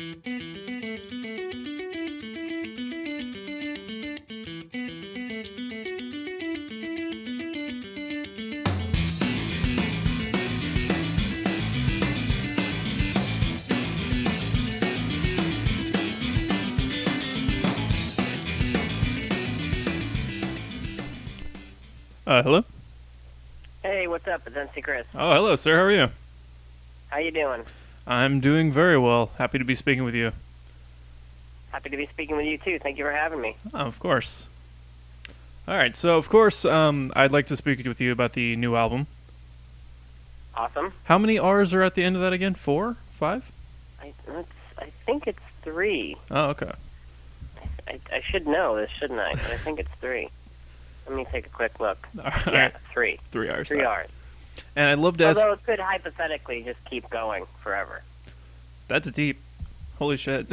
Uh, hello. Hey, what's up? It's MC Chris. Oh, hello, sir. How are you? How you doing? I'm doing very well. Happy to be speaking with you. Happy to be speaking with you too. Thank you for having me. Oh, of course. All right. So, of course, um, I'd like to speak with you about the new album. Awesome. How many R's are at the end of that again? Four? Five? I it's, I think it's three. Oh, okay. I, I should know this, shouldn't I? But I think it's three. Let me take a quick look. All right. Yeah, three. Three R's. Three R's. And I'd love to ask. Although it could hypothetically just keep going forever. That's a deep. Holy shit.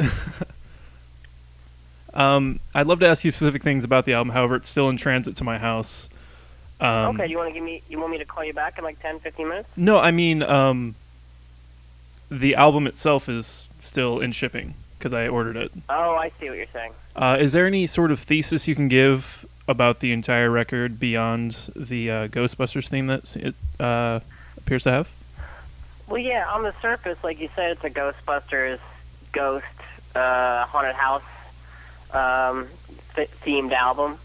um, I'd love to ask you specific things about the album. However, it's still in transit to my house. Um, okay, you want to give me? You want me to call you back in like 10, 15 minutes? No, I mean, um, the album itself is still in shipping because I ordered it. Oh, I see what you're saying. Uh, is there any sort of thesis you can give about the entire record beyond the uh, Ghostbusters theme that it uh, appears to have? Well, yeah. On the surface, like you said, it's a Ghostbusters ghost uh, haunted house um, th- themed album.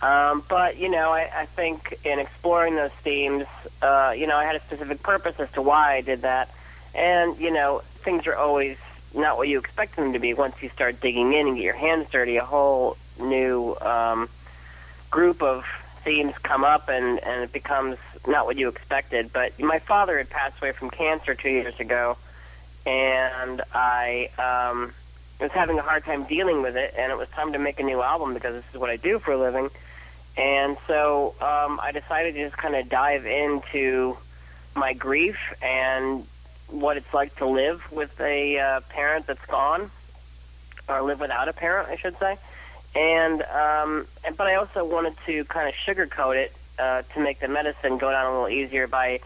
Um, but you know, I, I think in exploring those themes, uh, you know, I had a specific purpose as to why I did that. And you know, things are always not what you expect them to be once you start digging in and get your hands dirty. A whole new um, group of themes come up, and and it becomes not what you expected. But my father had passed away from cancer two years ago, and I um, was having a hard time dealing with it, and it was time to make a new album because this is what I do for a living. And so um, I decided to just kind of dive into my grief and what it's like to live with a uh, parent that's gone, or live without a parent, I should say. And, um, and but I also wanted to kind of sugarcoat it uh, to make the medicine go down a little easier by,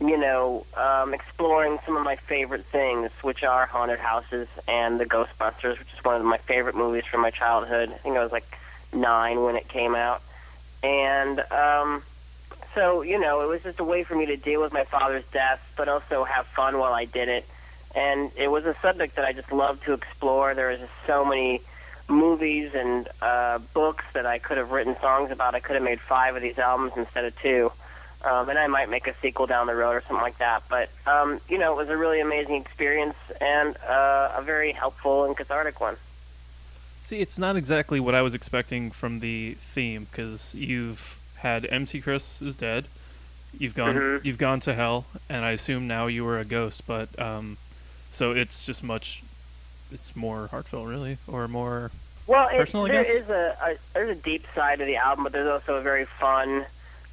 you know, um, exploring some of my favorite things, which are haunted houses and the Ghostbusters, which is one of my favorite movies from my childhood. I think I was like nine when it came out, and um, so you know, it was just a way for me to deal with my father's death, but also have fun while I did it. And it was a subject that I just loved to explore. There was just so many movies and uh, books that I could have written songs about. I could have made five of these albums instead of two. Um, and I might make a sequel down the road or something like that. But um, you know, it was a really amazing experience and uh, a very helpful and cathartic one. See, it's not exactly what I was expecting from the theme because you've had MC Chris is dead, you've gone Mhm. you've gone to hell, and I assume now you were a ghost. But um, so it's just much, it's more heartfelt, really, or more. Well, it, Personal, there is a, a there's a deep side to the album, but there's also a very fun,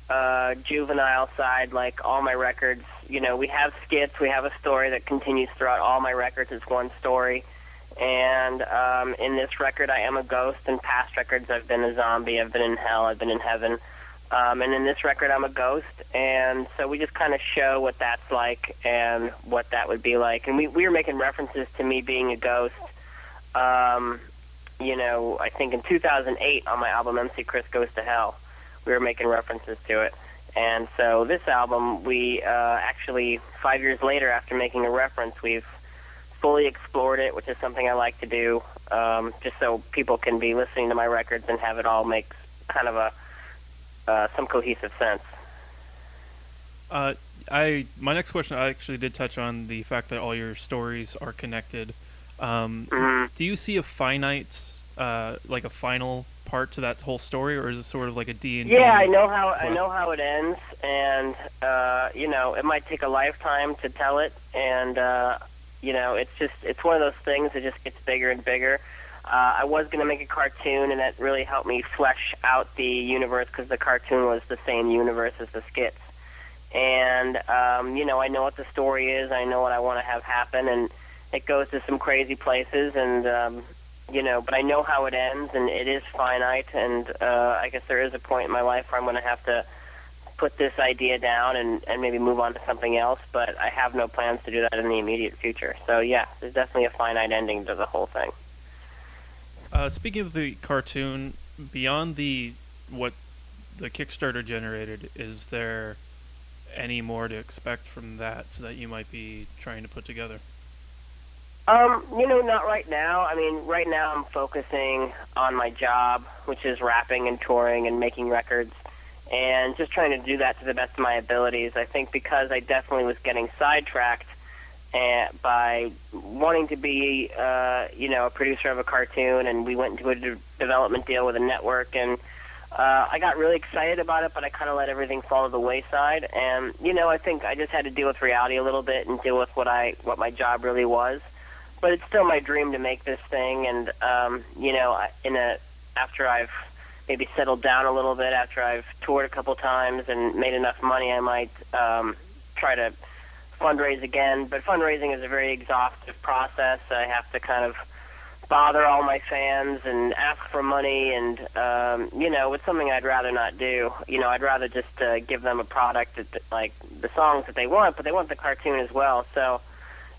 uh, juvenile side. Like all my records, you know, we have skits, we have a story that continues throughout all my records. It's one story, and um, in this record, I am a ghost. In past records, I've been a zombie. I've been in hell. I've been in heaven. Um, and in this record, I'm a ghost, and so we just kind of show what that's like and what that would be like. And we we were making references to me being a ghost. Um, you know, I think in 2008 on my album MC Chris Goes to Hell, we were making references to it. And so this album, we uh, actually, five years later after making a reference, we've fully explored it, which is something I like to do, um, just so people can be listening to my records and have it all make kind of a uh, some cohesive sense. Uh, I my next question I actually did touch on the fact that all your stories are connected. Um, Mhm. Do you see a finite, uh, like a final part to that whole story, or is it sort of like a D and Yeah, I know how I know how it ends, and uh, you know it might take a lifetime to tell it, and uh, you know it's just it's one of those things that just gets bigger and bigger. Uh, I was going to make a cartoon, and that really helped me flesh out the universe because the cartoon was the same universe as the skits. And um, you know, I know what the story is. I know what I want to have happen, and it goes to some crazy places. And um, you know, but I know how it ends, and it is finite. And uh, I guess there is a point in my life where I'm going to have to put this idea down and, and maybe move on to something else, but I have no plans to do that in the immediate future. So, yeah, there's definitely a finite ending to the whole thing. Uh, speaking of the cartoon, beyond the what the Kickstarter generated, is there any more to expect from that that you might be trying to put together? Um, you know, not right now. I mean, right now I'm focusing on my job, which is rapping and touring and making records, and just trying to do that to the best of my abilities. I think because I definitely was getting sidetracked and by wanting to be, uh, you know, a producer of a cartoon, and we went into a de- development deal with a network, and uh, I got really excited about it, but I kind of let everything fall to the wayside. And you know, I think I just had to deal with reality a little bit and deal with what I what my job really was. But it's still my dream to make this thing, and um, you know, in a after I've maybe settled down a little bit, after I've toured a couple times and made enough money, I might um, try to fundraise again. But fundraising is a very exhaustive process. I have to kind of bother all my fans and ask for money, and um, you know, it's something I'd rather not do. You know, I'd rather just uh, give them a product that, like the songs that they want, but they want the cartoon as well. So,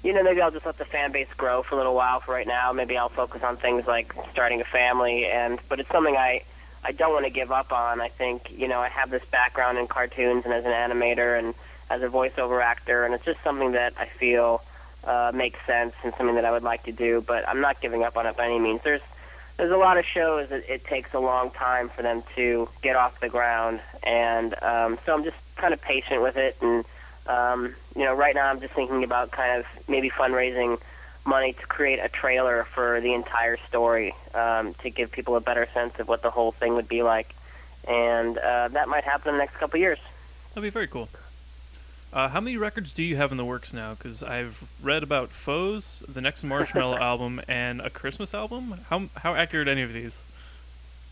you know, maybe I'll just let the fan base grow for a little while. For right now, maybe I'll focus on things like starting a family, and but it's something I. I don't want to give up on. I think, you know, I have this background in cartoons and as an animator and as a voiceover actor, and it's just something that I feel uh, makes sense and something that I would like to do. But I'm not giving up on it by any means. There's there's a lot of shows that it takes a long time for them to get off the ground, and um, so I'm just kind of patient with it. And um, you know, right now I'm just thinking about kind of maybe fundraising money to create a trailer for the entire story um, to give people a better sense of what the whole thing would be like, and uh, that might happen in the next couple of years. That'd be very cool. Uh, how many records do you have in the works now? Because I've read about Foes, the next Marshmallow album, and a Christmas album. How how accurate are any of these?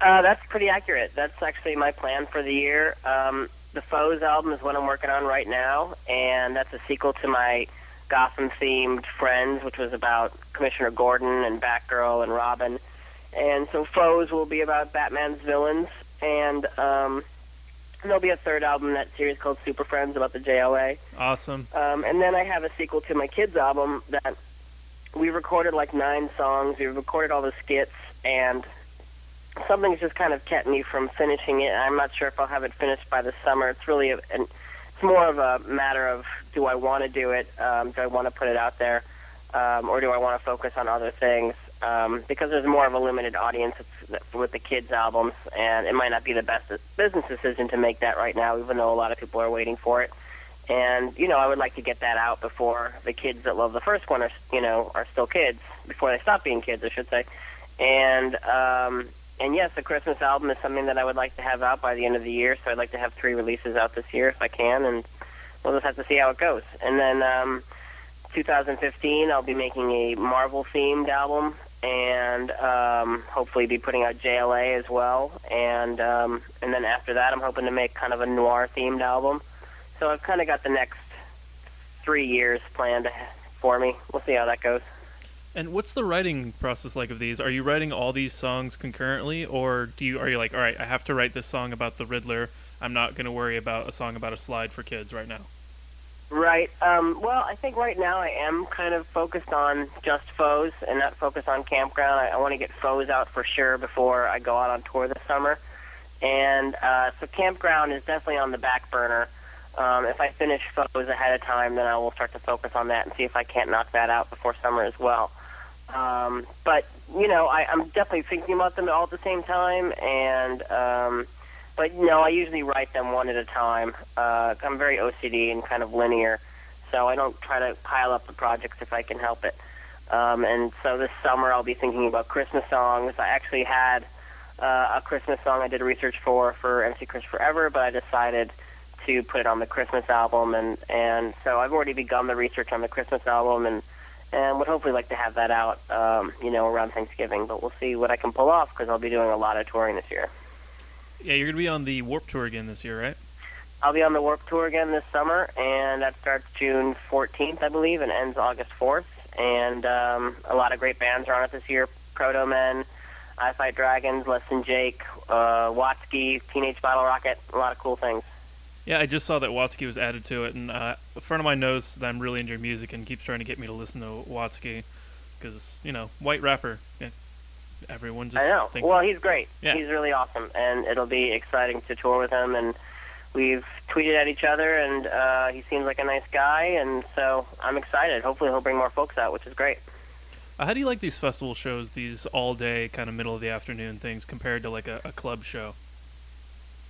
Uh, that's pretty accurate. That's actually my plan for the year. Um, the Foes album is what I'm working on right now, and that's a sequel to my Gotham-themed Friends, which was about Commissioner Gordon and Batgirl and Robin. And so Foes will be about Batman's villains, and um, there'll be a third album in that series called Super Friends about the JLA. Awesome. Um, and then I have a sequel to my kids' album that we recorded like nine songs. We recorded all the skits, and something's just kind of kept me from finishing it. I'm not sure if I'll have it finished by the summer. It's really a, an, it's more of a matter of do I want to do it? Um, do I want to put it out there, um, or do I want to focus on other things? Um, because there's more of a limited audience with the kids' albums, and it might not be the best business decision to make that right now, even though a lot of people are waiting for it. And you know, I would like to get that out before the kids that love the first one are, you know, are still kids before they stop being kids, I should say. And um, and yes, the Christmas album is something that I would like to have out by the end of the year. So I'd like to have three releases out this year if I can, and we'll just have to see how it goes. And then um, 2015, I'll be making a Marvel themed album and um, hopefully be putting out JLA as well. And um, and then after that, I'm hoping to make kind of a noir themed album. So I've kind of got the next three years planned for me. We'll see how that goes. And what's the writing process like of these? Are you writing all these songs concurrently, or do you are you like, all right, I have to write this song about the Riddler. I'm not going to worry about a song about a slide for kids right now. Right. Um, well, I think right now I am kind of focused on just foes and not focused on campground. I, I want to get foes out for sure before I go out on tour this summer. And uh, so campground is definitely on the back burner. Um, if I finish foes ahead of time, then I will start to focus on that and see if I can't knock that out before summer as well. Um, but you know, I, I'm definitely thinking about them all at the same time, and um, but no, I usually write them one at a time. Uh, I'm very OCD and kind of linear, so I don't try to pile up the projects if I can help it. Um, and so this summer I'll be thinking about Christmas songs. I actually had uh, a Christmas song I did research for for MC Chris Forever, but I decided to put it on the Christmas album, and and so I've already begun the research on the Christmas album, and and would hopefully like to have that out, um, you know, around Thanksgiving. But we'll see what I can pull off because I'll be doing a lot of touring this year. Yeah, you're going to be on the Warped Tour again this year, right? I'll be on the Warped Tour again this summer, and that starts June 14th, I believe, and ends August 4th. And um, a lot of great bands are on it this year: Protomen, I Fight Dragons, Less Than Jake, uh, Watsky, Teenage Bottlerocket, a lot of cool things. Yeah, I just saw that Watsky was added to it, and uh, a friend of mine knows that I'm really into your music and keeps trying to get me to listen to Watsky because you know, white rapper. Yeah, everyone just I know. thinks. Well, he's great. Yeah. He's really awesome, and it'll be exciting to tour with him. And we've tweeted at each other, and uh, he seems like a nice guy, and so I'm excited. Hopefully, he'll bring more folks out, which is great. Uh, how do you like these festival shows, these all day kind of middle of the afternoon things, compared to like a, a club show?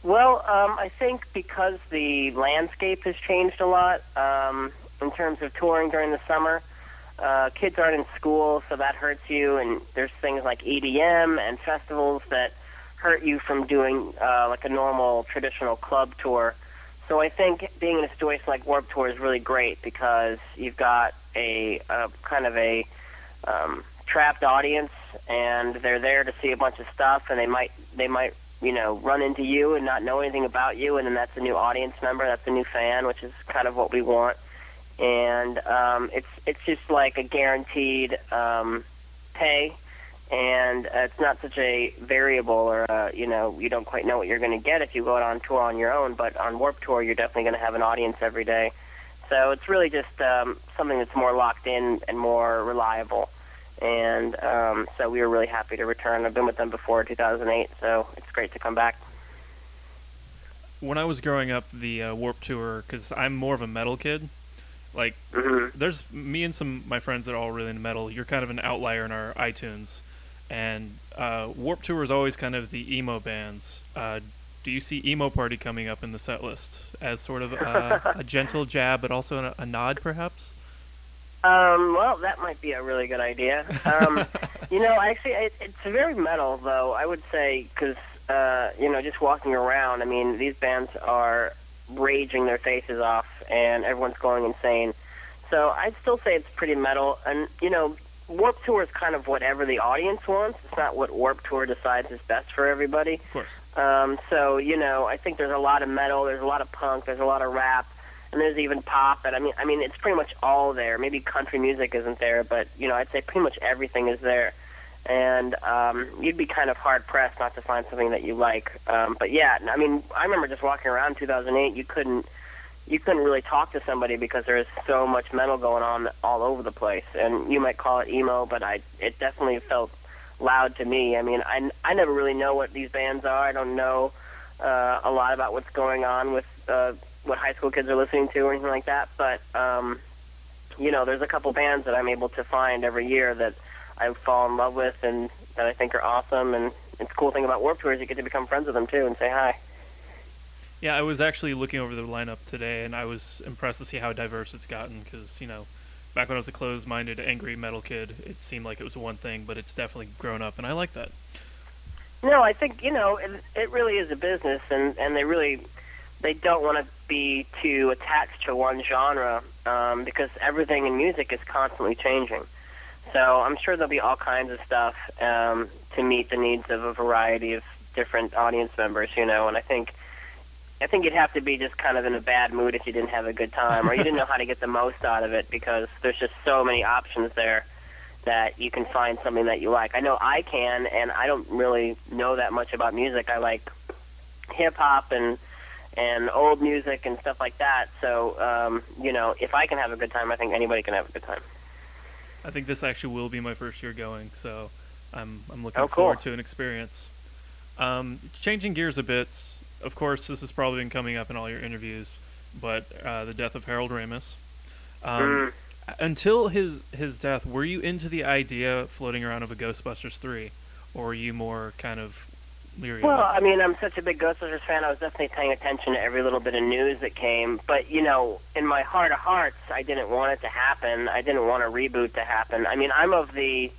Well, um, I think because the landscape has changed a lot um, in terms of touring during the summer. Uh, kids aren't in school, so that hurts you. And there's things like EDM and festivals that hurt you from doing uh, like a normal traditional club tour. So I think being in a situation like Warped Tour is really great because you've got a, a kind of a um, trapped audience, and they're there to see a bunch of stuff, and they might they might you know run into you and not know anything about you, and then that's a new audience member, that's a new fan, which is kind of what we want and um, it's it's just like a guaranteed um, pay, and uh, it's not such a variable or a, you know you don't quite know what you're going to get if you go out on tour on your own. But on Warped Tour, you're definitely going to have an audience every day, so it's really just um, something that's more locked in and more reliable. And um, so we were really happy to return. I've been with them before 2008, so it's great to come back. When I was growing up, the uh, Warped Tour, because I'm more of a metal kid. Like, hmm there's me and some of my friends that are all really into metal. You're kind of an outlier in our iTunes, and uh, Warped Tour is always kind of the emo bands. Uh, do you see emo party coming up in the set list as sort of uh, a gentle jab, but also a, a nod, perhaps? Um, well, that might be a really good idea. Um, you know, actually, it, it's very metal, though. I would say because uh, you know, just walking around. I mean, these bands are raging their faces off, and everyone's going insane. So I'd still say it's pretty metal. And you know, Warped Tour is kind of whatever the audience wants. It's not what Warped Tour decides is best for everybody. Of course. Um, so you know, I think there's a lot of metal, there's a lot of punk, there's a lot of rap, and there's even pop. And I mean, I mean, it's pretty much all there. Maybe country music isn't there, but you know, I'd say pretty much everything is there. And um, you'd be kind of hard pressed not to find something that you like. Um, but yeah, I mean, I remember just walking around 2008. You couldn't, you couldn't really talk to somebody because there was so much metal going on all over the place. And you might call it emo, but I, it definitely felt loud to me. I mean, I, I never really know what these bands are. I don't know uh, a lot about what's going on with uh, what high school kids are listening to or anything like that. But um, you know, there's a couple bands that I'm able to find every year that I fall in love with and that I think are awesome. And it's a cool thing about Warped Tour is you get to become friends with them too and say hi. Yeah, I was actually looking over the lineup today, and I was impressed to see how diverse it's gotten. Because you know, back when I was a closed-minded, angry metal kid, it seemed like it was one thing, but it's definitely grown up, and I like that. No, I think you know it, it really is a business, and and they really they don't want to be too attached to one genre um, because everything in music is constantly changing. So I'm sure there'll be all kinds of stuff um, to meet the needs of a variety of different audience members, you know. And I think I think you'd have to be just kind of in a bad mood if you didn't have a good time or you didn't know how to get the most out of it because there's just so many options there that you can find something that you like. I know I can, and I don't really know that much about music. I like hip hop and and old music and stuff like that. So um, you know, if I can have a good time, I think anybody can have a good time. I think this actually will be my first year going, so I'm I'm looking Oh, cool. forward to an experience. Um, changing gears a bit, of course, this has probably been coming up in all your interviews, but uh, the death of Harold Ramis. Um, Mm. Until his his death, were you into the idea floating around of a Ghostbusters three, or were you more kind of leery? Well? I mean, I'm such a big Ghostbusters fan. I was definitely paying attention to every little bit of news that came. But you know, in my heart of hearts, I didn't want it to happen. I didn't want a reboot to happen. I mean, I'm of the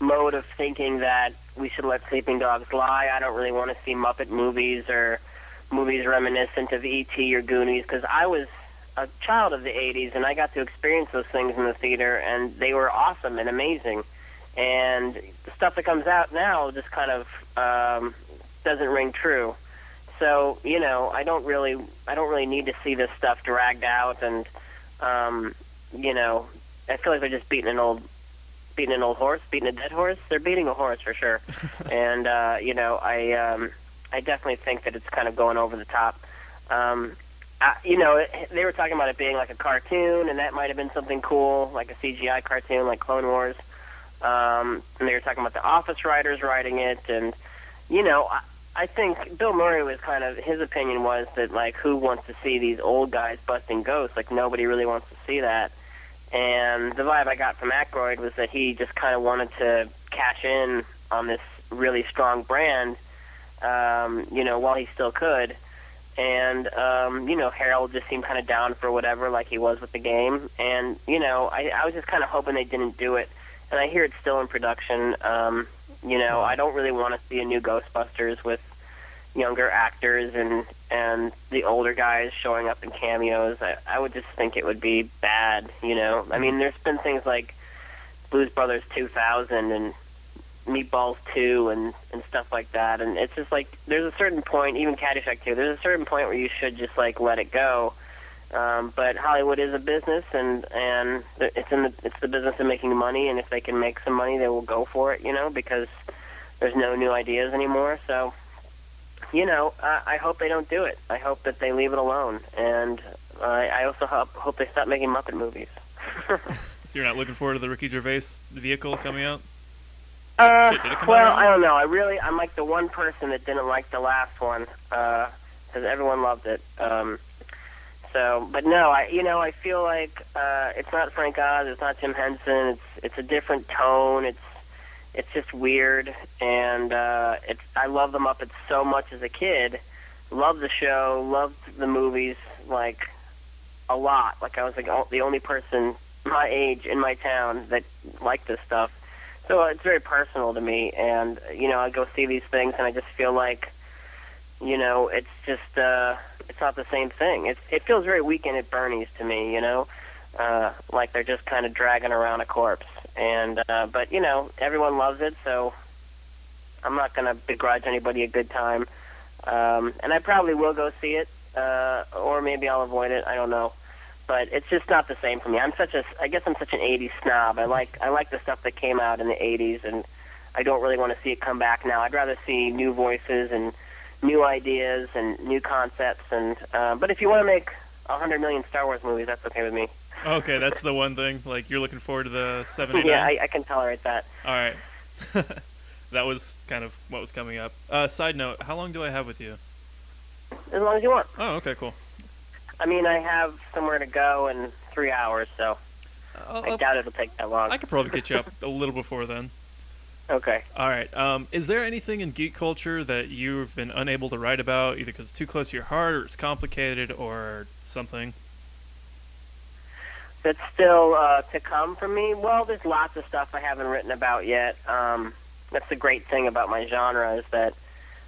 mode of thinking that we should let sleeping dogs lie. I don't really want to see Muppet movies or movies reminiscent of E.T. or Goonies because I was a child of the 80s and I got to experience those things in the theater and they were awesome and amazing. And the stuff that comes out now just kind of um, doesn't ring true. So you know, I don't really, I don't really need to see this stuff dragged out, and um, you know, I feel like they're just beating an old, beating an old horse, beating a dead horse. They're beating a horse for sure, and uh, you know, I, um, I definitely think that it's kind of going over the top. Um, uh, you know, it, they were talking about it being like a cartoon, and that might have been something cool, like a CGI cartoon, like Clone Wars. Um, and they were talking about the Office writers writing it, and you know, I, I think Bill Murray was kind of his opinion was that like who wants to see these old guys busting ghosts? Like nobody really wants to see that. And the vibe I got from Aykroyd was that he just kind of wanted to cash in on this really strong brand, um, you know, while he still could. And um, you know, Harold just seemed kind of down for whatever, like he was with the game. And you know, I, I was just kind of hoping they didn't do it. And I hear it's still in production. Um, you know, I don't really want to see a new Ghostbusters with younger actors and and the older guys showing up in cameos. I, I would just think it would be bad. You know, I mean, there's been things like Blues Brothers 2000 and Meatballs 2 and and stuff like that, and it's just like there's a certain point, even Caddyshack 2. There's a certain point where you should just like let it go. Um, but Hollywood is a business, and and it's in the it's the business of making money. And if they can make some money, they will go for it. You know, because there's no new ideas anymore. So, you know, uh, I hope they don't do it. I hope that they leave it alone. And I, I also hope hope they stop making Muppet movies. so you're not looking forward to the Ricky Gervais vehicle coming out? Uh, Shit, did it come well, out I don't know. I really, I'm like the one person that didn't like the last one because everyone loved it. Um, so, but no, I, you know, I feel like uh, it's not Frank Oz, it's not Jim Henson. It's it's a different tone. It's it's just weird, and uh, it's I love the Muppets so much as a kid. Loved the show, loved the movies, like a lot. Like I was like the only person my age in my town that liked this stuff. So it's very personal to me, and you know, I go see these things, and I just feel like, you know, it's just uh, it's not the same thing. It it feels very Weekend at Bernie's to me, you know, uh, like they're just kind of dragging around a corpse. And uh, but you know, everyone loves it, so I'm not gonna begrudge anybody a good time. Um, and I probably will go see it, uh, or maybe I'll avoid it. I don't know but it's just not the same for me. I'm such a, I guess I'm such an '80s snob. I like, I like the stuff that came out in the '80s, and I don't really want to see it come back now. I'd rather see new voices and new ideas and new concepts. And uh, but if you want to make a hundred million Star Wars movies, that's okay with me. Okay, that's the one thing. Like you're looking forward to the 79. yeah, I, I can tolerate that. All right. that was kind of what was coming up. Uh, side note: How long do I have with you? As long as you want. Oh, okay, cool. I mean, I have somewhere to go in three hours, so I'll, I doubt it'll take that long. I could probably get you up a little before then. Okay. All right. Um, is there anything in geek culture that you've been unable to write about, either because it's too close to your heart, or it's complicated, or something? that's still uh, to come for me. Well, there's lots of stuff I haven't written about yet. Um, that's the great thing about my genre is that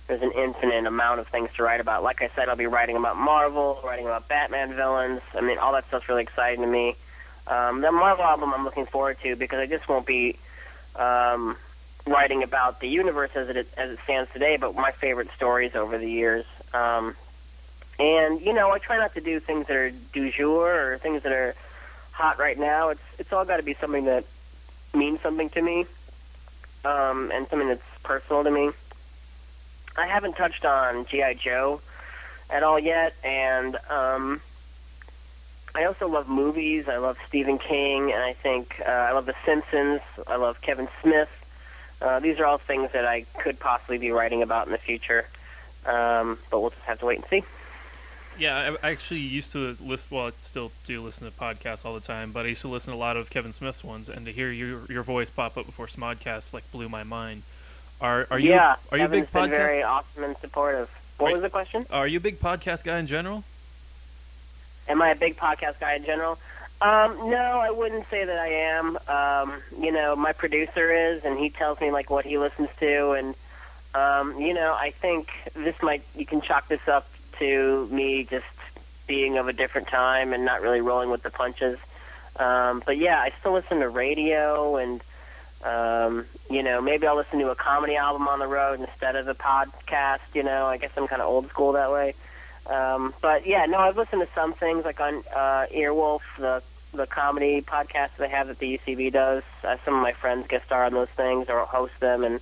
there's an infinite amount of things to write about. Like I said, I'll be writing about Marvel, writing about Batman villains. I mean, all that stuff's really exciting to me. Um, the Marvel album I'm looking forward to because I just won't be um, writing about the universe as it as it stands today, but my favorite stories over the years. Um, and you know, I try not to do things that are du jour or things that are hot right now. It's it's all got to be something that means something to me, um, and something that's personal to me. I haven't touched on GI Joe at all yet, and um, I also love movies. I love Stephen King, and I think uh, I love The Simpsons. I love Kevin Smith. Uh, these are all things that I could possibly be writing about in the future, um, but we'll just have to wait and see. Yeah, I actually used to listen. Well, I still do listen to podcasts all the time, but I used to listen to a lot of Kevin Smith's ones, and to hear your your voice pop up before Smodcast like blew my mind. Are are you yeah, are you a big Kevin's been podcast? very awesome and supportive. What Are- was the question? Are you a big podcast guy in general? Am I a big podcast guy in general? Um, no, I wouldn't say that I am. Um, you know, my producer is, and he tells me like what he listens to, and um, you know, I think this might you can chalk this up to me just being of a different time and not really rolling with the punches. Um, but yeah, I still listen to radio, and um, you know, maybe I'll listen to a comedy album on the road instead of a podcast. You know, I guess I'm kind of old school that way. Um, but yeah, no, I've listened to some things like on uh, Earwolf, the the comedy podcast they have that the UCB does. Uh, some of my friends guest star on those things or host them, and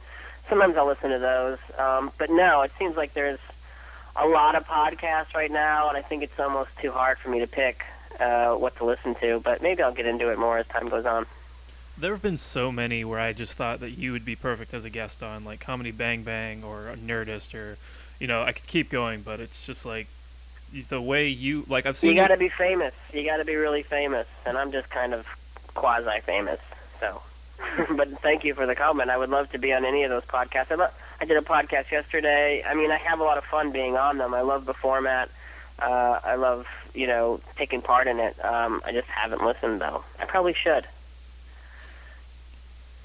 sometimes I'll listen to those. Um, but no, it seems like there's a lot of podcasts right now, and I think it's almost too hard for me to pick uh, what to listen to. But maybe I'll get into it more as time goes on. There have been so many where I just thought that you would be perfect as a guest on, like Comedy Bang Bang or Nerdist, or you know, I could keep going, but it's just like the way you like. I've seen you got to be famous. You got to be really famous, and I'm just kind of quasi famous. So, but thank you for the comment. I would love to be on any of those podcasts. I, lo- I did a podcast yesterday. I mean, I have a lot of fun being on them. I love the format. Uh, I love you know taking part in it. Um, I just haven't listened though. I probably should.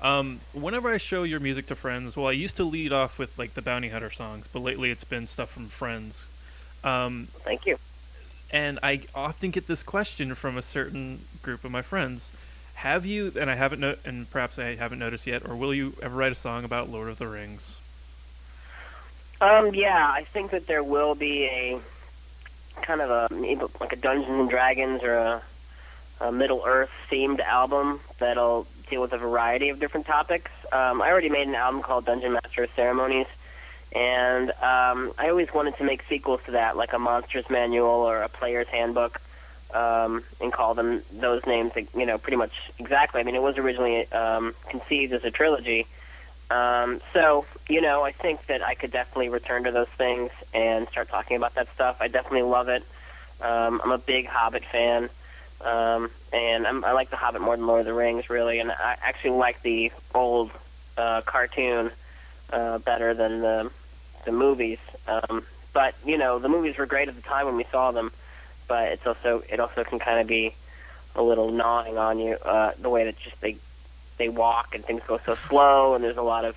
Um, whenever I show your music to friends, well, I used to lead off with like the Bounty Hunter songs, but lately it's been stuff from friends. Um, Thank you. And I often get this question from a certain group of my friends: Have you? And I haven't, no- and perhaps I haven't noticed yet, or will you ever write a song about Lord of the Rings? Um, yeah, I think that there will be a kind of a like a Dungeons and Dragons or a, a Middle Earth themed album that'll deal with a variety of different topics. Um, I already made an album called Dungeon Master of Ceremonies, and um, I always wanted to make sequels to that, like a Monsters Manual or a Player's Handbook, um, and call them those names. You know, pretty much exactly. I mean, it was originally um, conceived as a trilogy. Um, so, you know, I think that I could definitely return to those things and start talking about that stuff. I definitely love it. Um, I'm a big Hobbit fan. Um, and I'm, I like The Hobbit more than Lord of the Rings, really. And I actually like the old uh, cartoon uh, better than the the movies. Um, but you know, the movies were great at the time when we saw them. But it's also it also can kind of be a little gnawing on you uh, the way that just they they walk and things go so slow, and there's a lot of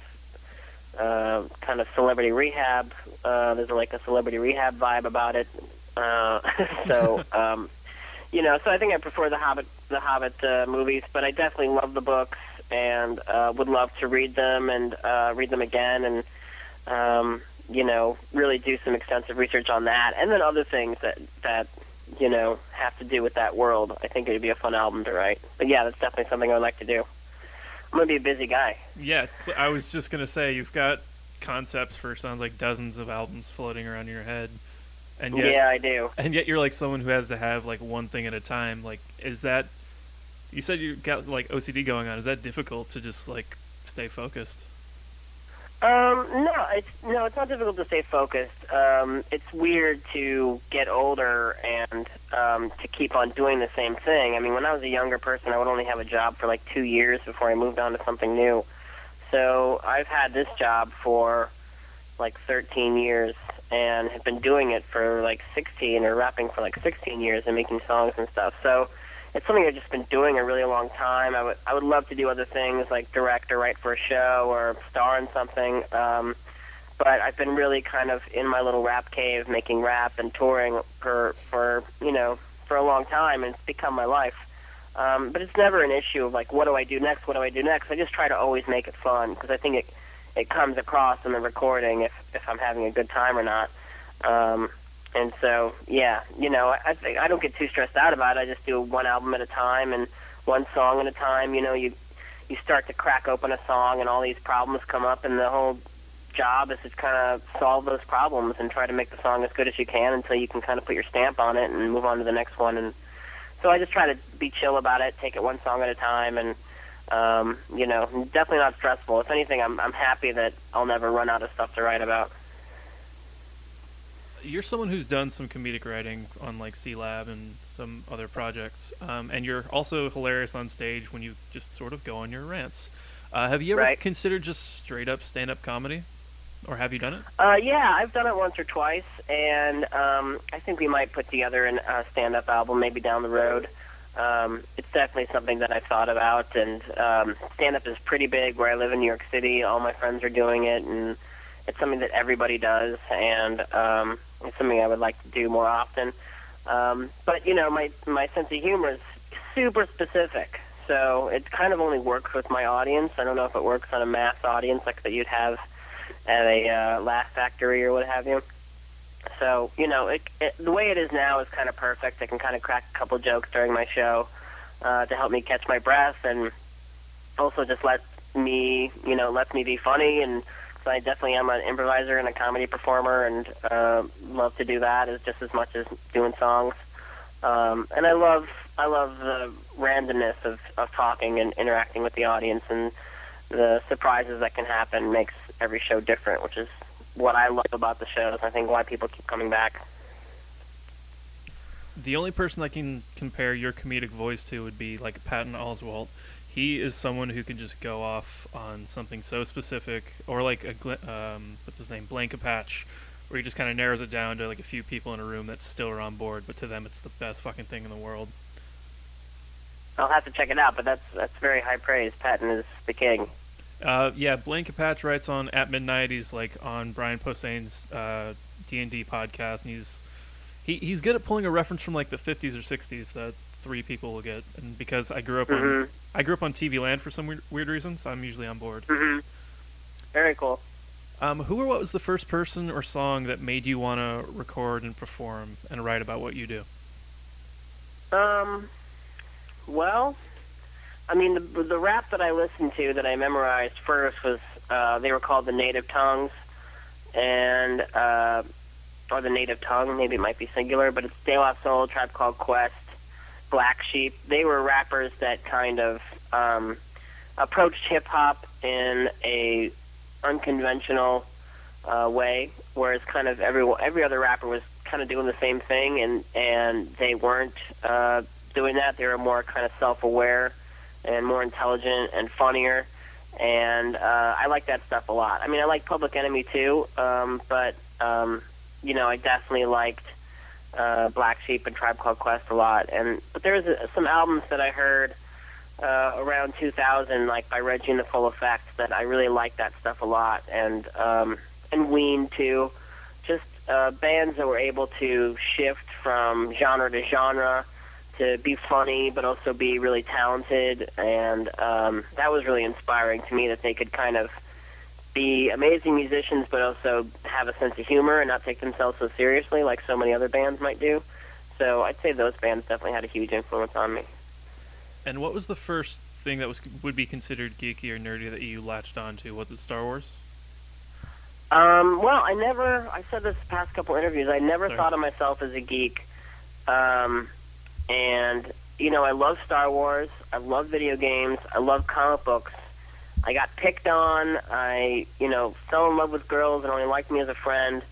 uh, kind of celebrity rehab. Uh, there's like a celebrity rehab vibe about it. Uh, so. Um, you know, so I think I prefer the Hobbit, the Hobbit uh, movies, but I definitely love the books and uh, would love to read them and uh, read them again, and um, you know, really do some extensive research on that, and then other things that that you know have to do with that world. I think it would be a fun album to write. But yeah, that's definitely something I would like to do. I'm gonna be a busy guy. Yeah, I was just gonna say you've got concepts for sounds like dozens of albums floating around your head. And yet, yeah, I do. And yet, you're like someone who has to have like one thing at a time. Like, is that? You said you got like OCD going on. Is that difficult to just like stay focused? Um, no, it's no, it's not difficult to stay focused. Um, it's weird to get older and um, to keep on doing the same thing. I mean, when I was a younger person, I would only have a job for like two years before I moved on to something new. So I've had this job for like 13 years and have been doing it for like 16 or rapping for like 16 years and making songs and stuff. So it's something I've just been doing a really long time. I would I would love to do other things like direct or write for a show or star in something. Um, but I've been really kind of in my little rap cave making rap and touring for for you know for a long time, and it's become my life. Um, but it's never an issue of like what do I do next? What do I do next? I just try to always make it fun because I think it it comes across in the recording if if I'm having a good time or not. Um, and so, yeah, you know, I think I don't get too stressed out about it. I just do one album at a time and one song at a time. You know, you you start to crack open a song and all these problems come up, and the whole job is to kind of solve those problems and try to make the song as good as you can until you can kind of put your stamp on it and move on to the next one. And so I just try to be chill about it, take it one song at a time, and um, you know, definitely not stressful. If anything, I'm I'm happy that I'll never run out of stuff to write about you're someone who's done some comedic writing on like Sealab and some other projects, um, and you're also hilarious on stage when you just sort of go on your rants. Uh, have you ever right. considered just straight up stand up comedy, or have you done it? Uh, yeah, I've done it once or twice, and um, I think we might put together a stand up album maybe down the road. Um, it's definitely something that I've thought about, and um, stand up is pretty big where I live in New York City. All my friends are doing it, and it's something that everybody does, and um, it's something I would like to do more often. Um, but you know, my my sense of humor is super specific, so it kind of only works with my audience. I don't know if it works on a mass audience like that you'd have at a uh, Laugh Factory or what have you. So you know, it, it, the way it is now is kind of perfect. I can kind of crack a couple jokes during my show uh, to help me catch my breath, and also just let me, you know, lets me be funny and so I definitely am an improviser and a comedy performer, and uh, love to do that as just as much as doing songs. Um, and I love I love the randomness of, of talking and interacting with the audience, and the surprises that can happen makes every show different, which is what I love about the shows. I think why people keep coming back. The only person I can compare your comedic voice to would be like Patton Oswalt. He is someone who can just go off on something so specific, or like a um, what's his name, Blaine Capatch, where he just kind of narrows it down to like a few people in a room that still are on board, but to them it's the best fucking thing in the world. I'll have to check it out, but that's that's very high praise. Patton is the king. Uh, yeah, Blaine Capatch writes on at midnight. He's like on Brian Posehn's D and D podcast, and he's he, he's good at pulling a reference from like the 50s or 60s that three people will get. And because I grew up on Mhm. I grew up on TV Land for some weird, weird reasons, I'm usually on board. hmm Very cool. Um, who or what was the first person or song that made you want to record and perform and write about what you do? Um, well, I mean, the the rap that I listened to that I memorized first was uh, they were called the Native Tongues, and uh, or the Native Tongue, maybe it might be singular, but it's De La Soul, Tribe Called Quest, Black Sheep. They were rappers that kind of um, approached hip hop in a unconventional uh, way, whereas kind of every every other rapper was kind of doing the same thing, and and they weren't uh, doing that. They were more kind of self-aware and more intelligent and funnier. And uh, I like that stuff a lot. I mean, I like Public Enemy too, um, but um, you know, I definitely liked uh, Black Sheep and Tribe Called Quest a lot. And but there's uh, some albums that I heard uh, around 2000, like by Reggie and the Full Effect, that I really like that stuff a lot. And um, and Ween too, just uh, bands that were able to shift from genre to genre to be funny but also be really talented and um, that was really inspiring to me that they could kind of be amazing musicians but also have a sense of humor and not take themselves so seriously like so many other bands might do so i'd say those bands definitely had a huge influence on me And what was the first thing that was would be considered geeky or nerdy that you latched onto? Was it Star Wars? Um, well, I never. I said this past couple interviews. I never Sorry. thought of myself as a geek. Um, and you know, I love Star Wars. I love video games. I love comic books. I got picked on. I, you know, fell in love with girls and only liked me as a friend.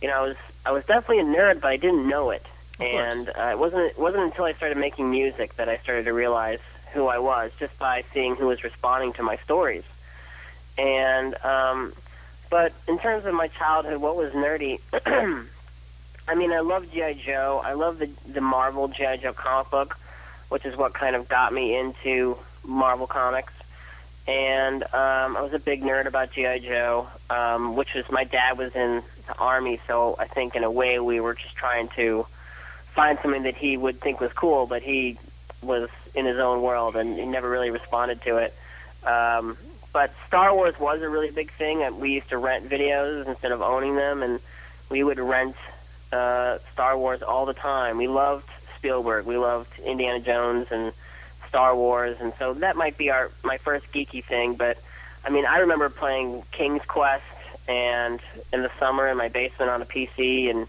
You know, I was I was definitely a nerd, but I didn't know it. And uh, it wasn't it wasn't until I started making music that I started to realize who I was just by seeing who was responding to my stories. And um, but in terms of my childhood, what was nerdy? I mean, I love GI Joe. I love the the Marvel GI Joe comic book, which is what kind of got me into Marvel comics. And um, I was a big nerd about GI Joe, um, which was my dad was in the army, so I think in a way we were just trying to find something that he would think was cool, but he was in his own world and he never really responded to it. Um, but Star Wars was a really big thing. We used to rent videos instead of owning them, and we would rent uh, Star Wars all the time. We loved Spielberg. We loved Indiana Jones and Star Wars, and so that might be our my first geeky thing. But I mean, I remember playing King's Quest and in the summer in my basement on a PC and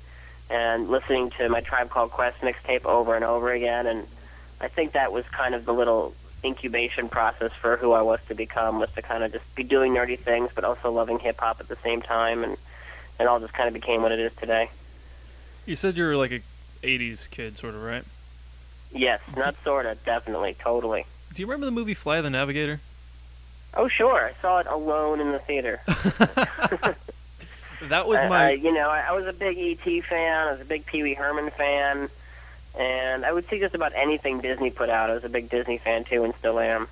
and listening to my Tribe Called Quest mixtape over and over again. And I think that was kind of the little incubation process for who I was to become was to kind of just be doing nerdy things, but also loving hip hop at the same time, and it all just kind of became what it is today. You said you were like a '80s kid, sort of, right? Yes, not sorta, definitely, totally. Do you remember the movie Fly the Navigator? Oh sure, I saw it alone in the theater. That was I, my I, you know, I, I was a big ET fan. I was a big Pee Wee Herman fan, and I would see just about anything Disney put out. I was a big Disney fan too, and still am.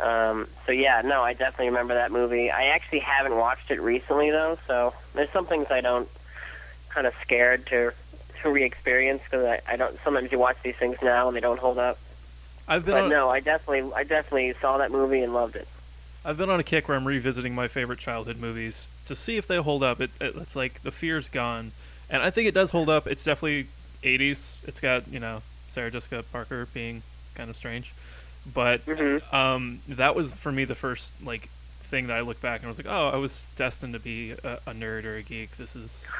Um, so yeah, no, I definitely remember that movie. I actually haven't watched it recently though, so there's some things I don't kind of scared to to re-experience because I, I don't. Sometimes you watch these things now and they don't hold up. I've been But on, no, I definitely, I definitely saw that movie and loved it. I've been on a kick where I'm revisiting my favorite childhood movies to see if they hold up. It, it, it's like the fear's gone, and I think it does hold up. It's definitely 80s. It's got you know Sarah Jessica Parker being kind of strange, but hmm um, that was for me the first like thing that I look back and I was like, oh, I was destined to be a, a nerd or a geek. This is,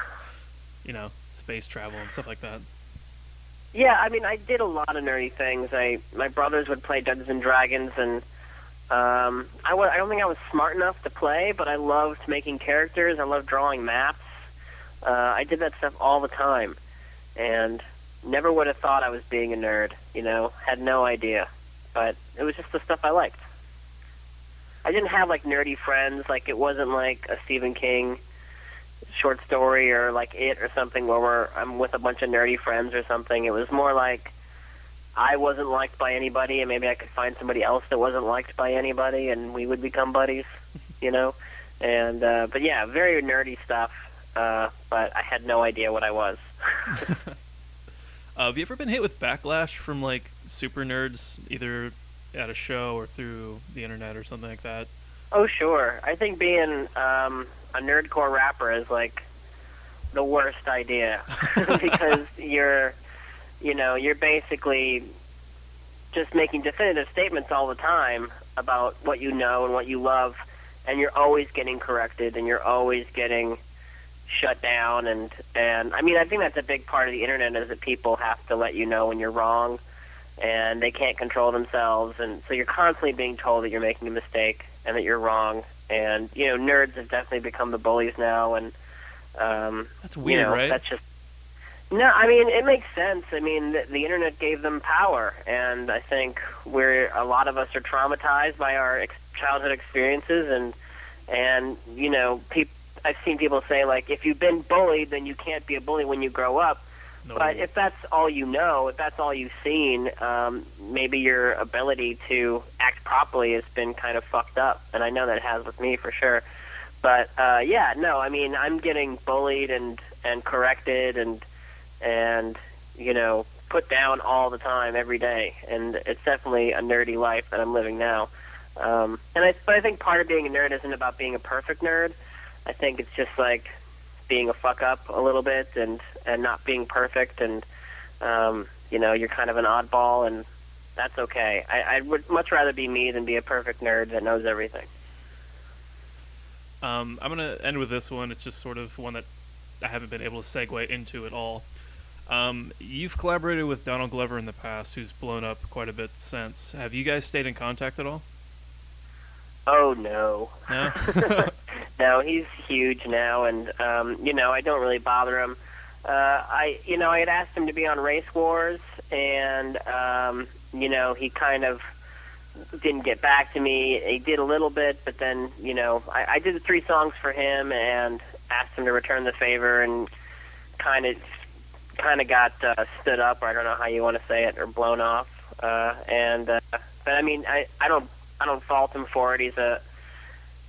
you know, space travel and stuff like that. Yeah, I mean, I did a lot of nerdy things. I my brothers would play Dungeons and Dragons, and um, I wa- I don't think I was smart enough to play, but I loved making characters. I loved drawing maps. Uh, I did that stuff all the time, and never would have thought I was being a nerd. You know, had no idea, but it was just the stuff I liked. I didn't have like nerdy friends. Like it wasn't like a Stephen King short story or like it or something where we're I'm with a bunch of nerdy friends or something. It was more like I wasn't liked by anybody and maybe I could find somebody else that wasn't liked by anybody and we would become buddies, you know. And uh but yeah, very nerdy stuff. Uh but I had no idea what I was. Uh, have you ever been hit with backlash from like super nerds, either at a show or through the internet or something like that? Oh sure. I think being um a nerdcore rapper is like the worst idea because you're you know, you're basically just making definitive statements all the time about what you know and what you love and you're always getting corrected and you're always getting shut down and and I mean I think that's a big part of the internet is that people have to let you know when you're wrong and they can't control themselves and so you're constantly being told that you're making a mistake and that you're wrong and you know nerds have definitely become the bullies now and um That's weird, you know, right? That's just no. I mean, it makes sense. I mean, the, the internet gave them power, and I think we're a lot of us are traumatized by our ex- childhood experiences, and and you know, peop- I've seen people say like, if you've been bullied, then you can't be a bully when you grow up. No. But if that's all you know, if that's all you've seen, um, maybe your ability to act properly has been kind of fucked up, and I know that it has with me for sure. But uh, yeah, no, I mean, I'm getting bullied and and corrected and and you know put down all the time, every day, and it's definitely a nerdy life that I'm living now. Um, and I, but I think part of being a nerd isn't about being a perfect nerd. I think it's just like being a fuck up a little bit and and not being perfect and um, you know you're kind of an oddball and that's okay. I, I would much rather be me than be a perfect nerd that knows everything. Um, I'm gonna end with this one. It's just sort of one that I haven't been able to segue into at all. Um, you've collaborated with Donald Glover in the past, who's blown up quite a bit since. Have you guys stayed in contact at all? Oh no. No. no, he's huge now, and um, you know I don't really bother him. Uh, I, you know, I had asked him to be on Race Wars, and um, you know he kind of didn't get back to me. He did a little bit, but then you know I, I did the three songs for him and asked him to return the favor, and kind of kind of got uh, stood up, or I don't know how you want to say it, or blown off. Uh, and uh, but I mean, I I don't I don't fault him for it. He's a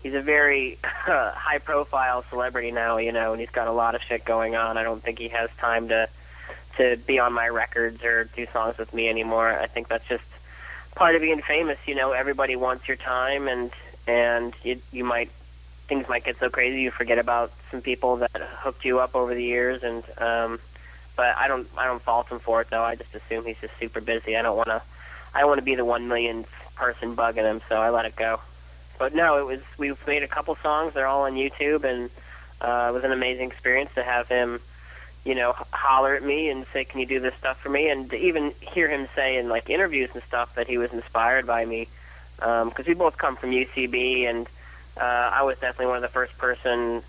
he's a very high profile celebrity now, you know, and he's got a lot of shit going on. I don't think he has time to to be on my records or do songs with me anymore. I think that's just part of being famous, you know, everybody wants your time and and you you might things might get so crazy you forget about some people that hooked you up over the years and um but I don't I don't fault him for it though. I just assume he's just super busy. I don't want to I don't want to be the 1 millionth person bugging him, so I let it go. But no, it was we've made a couple songs. They're all on YouTube, and uh, it was an amazing experience to have him, you know, holler at me and say, "Can you do this stuff for me?" And to even hear him say in like interviews and stuff that he was inspired by me, because we both come from UCB, and uh, I was definitely one of the first person,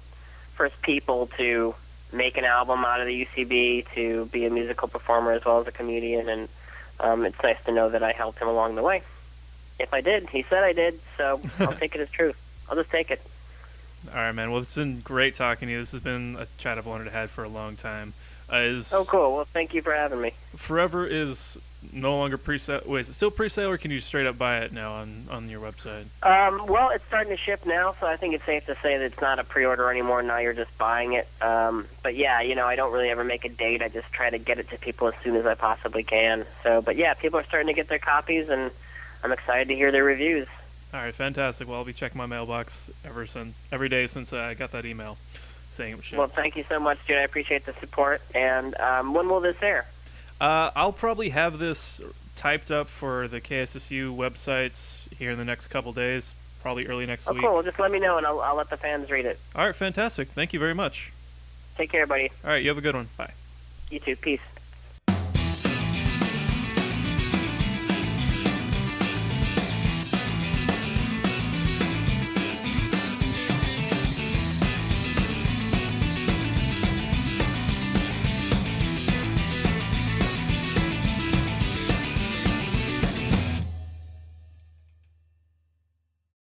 first people to make an album out of the UCB, to be a musical performer as well as a comedian, and um, it's nice to know that I helped him along the way. If I did, he said I did, so I'll take it as truth. I'll just take it. all right, man. Well, it's been great talking to you. This has been a chat I've wanted to have for a long time. Uh, is Oh, cool. Well, thank you for having me. Forever is no longer pre-sale. Wait, is it still pre-sale, or can you straight up buy it now on on your website? Um, well, it's starting to ship now, so I think it's safe to say that it's not a pre-order anymore. Now you're just buying it. Um, but yeah, you know, I don't really ever make a date. I just try to get it to people as soon as I possibly can. So, but yeah, people are starting to get their copies, and I'm excited to hear their reviews. All right, fantastic. Well, I'll be checking my mailbox ever since every day since uh, I got that email saying it. Well, thank you so much, dude. I appreciate the support. And um, when will this air? Uh, I'll probably have this typed up for the KSSU websites here in the next couple days. probably early next Oh, week. cool. Well, just let me know, and I'll, I'll let the fans read it. All right, fantastic. Thank you very much. Take care, buddy. All right, you have a good one. Bye. You too. Peace.